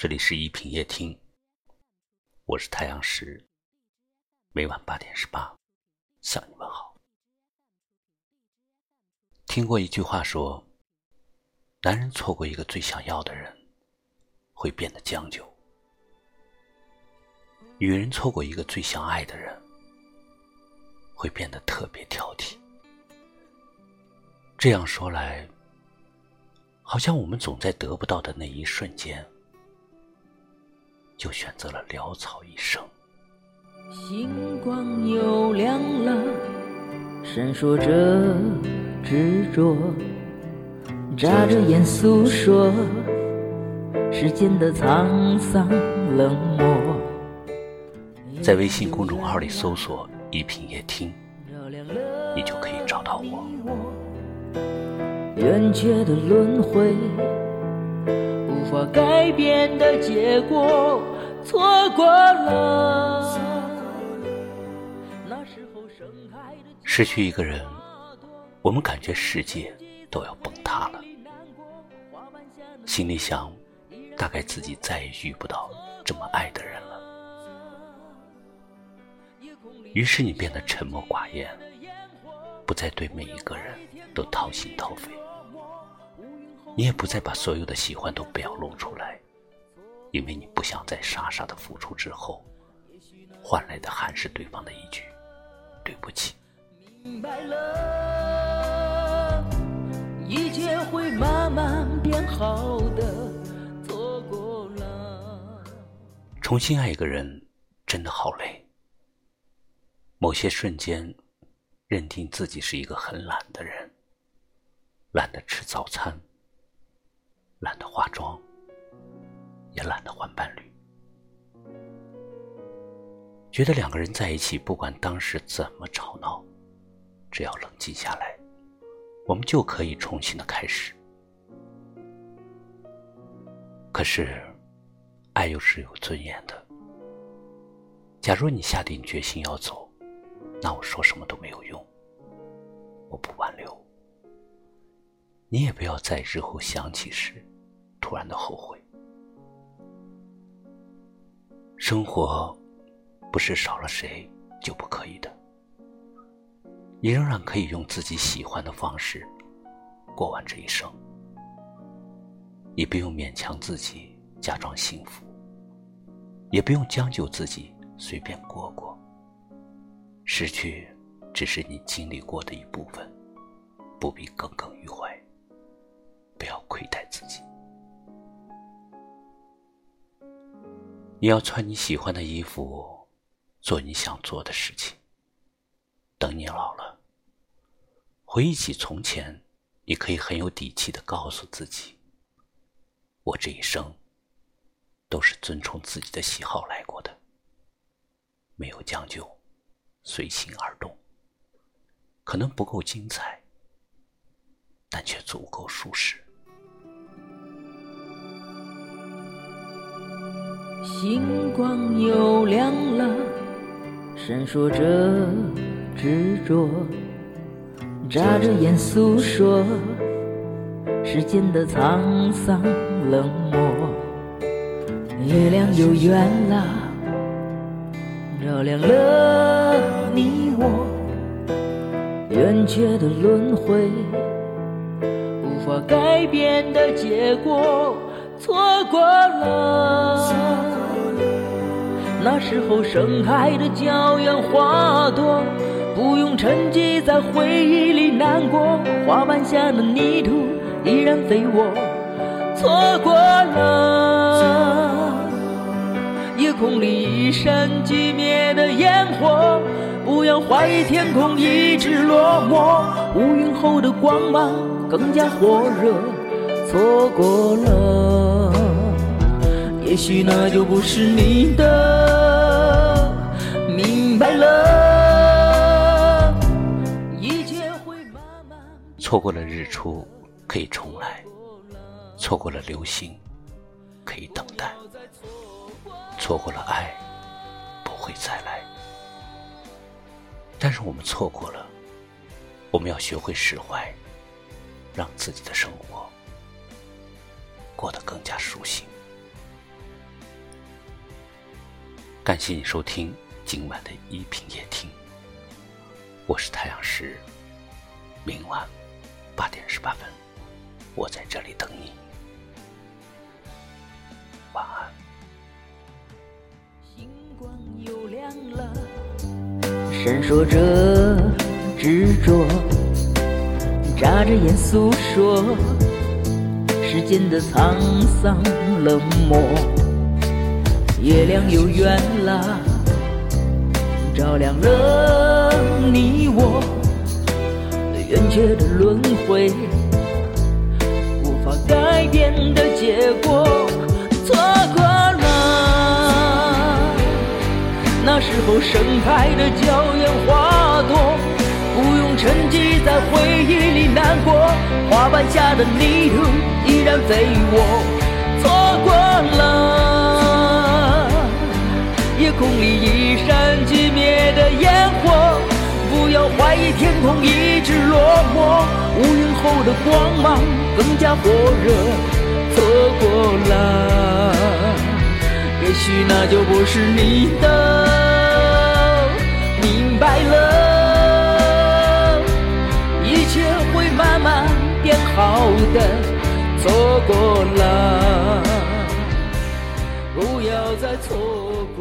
这里是一品夜听，我是太阳石，每晚八点十八向你问好。听过一句话说，男人错过一个最想要的人，会变得将就；女人错过一个最相爱的人，会变得特别挑剔。这样说来，好像我们总在得不到的那一瞬间，就选择了潦草一生。星光又亮了，闪烁着执着，眨着眼诉说世间的沧桑冷漠。在微信公众号里搜索“一品夜听”，你就可以找到我。圆缺的轮回，无法改变的结果，错过了。失去一个人，我们感觉世界都要崩塌了，心里想，大概自己再也遇不到这么爱的人了。于是你变得沉默寡言，不再对每一个人都掏心掏肺。你也不再把所有的喜欢都表露出来，因为你不想在傻傻的付出之后，换来的还是对方的一句“对不起”。明白了，一切会慢慢变好的。错过了，重新爱一个人真的好累。某些瞬间，认定自己是一个很懒的人，懒得吃早餐。懒得化妆，也懒得换伴侣，觉得两个人在一起，不管当时怎么吵闹，只要冷静下来，我们就可以重新的开始。可是，爱又是有尊严的。假如你下定决心要走，那我说什么都没有用，我不挽留。你也不要在日后想起时。突然的后悔。生活不是少了谁就不可以的，你仍然可以用自己喜欢的方式过完这一生。你不用勉强自己假装幸福，也不用将就自己随便过过。失去只是你经历过的一部分，不必耿耿于怀，你要穿你喜欢的衣服，做你想做的事情。等你老了，回忆起从前，你可以很有底气的告诉自己：我这一生都是遵从自己的喜好来过的，没有将就，随心而动。可能不够精彩，但却足够舒适。星光又亮了，闪烁着执着，眨着眼诉说世间的沧桑冷漠。月亮又圆了，照亮了你我，圆缺的轮回，无法改变的结果，错过了。那时候盛开的娇艳花朵，不用沉寂在回忆里难过。花瓣下的泥土依然肥沃，错过了。夜空里一闪即灭的烟火，不要怀疑天空一直落寞。乌云后的光芒更加火热，错过了。也许那就不是你的，明白了。一切会慢慢。错过了日出，可以重来；错过了流星，可以等待；错过了爱，不会再来。但是我们错过了，我们要学会释怀，让自己的生活过得更加舒心。感谢你收听今晚的一品夜听，我是太阳石，明晚八点十八分，我在这里等你，晚安。星光又亮了，闪烁着执着，眨着眼诉说世间的沧桑冷漠。月亮又圆了，照亮了你我，圆缺的轮回，无法改变的结果，错过了那时候盛开的娇艳花朵，不用沉寂在回忆里难过，花瓣下的泥土依然肥沃，错过了。空里一闪即灭的烟火，不要怀疑天空一直落寞，乌云后的光芒更加火热。错过了，也许那就不是你的。明白了，一切会慢慢变好的。错过了，不要再错过。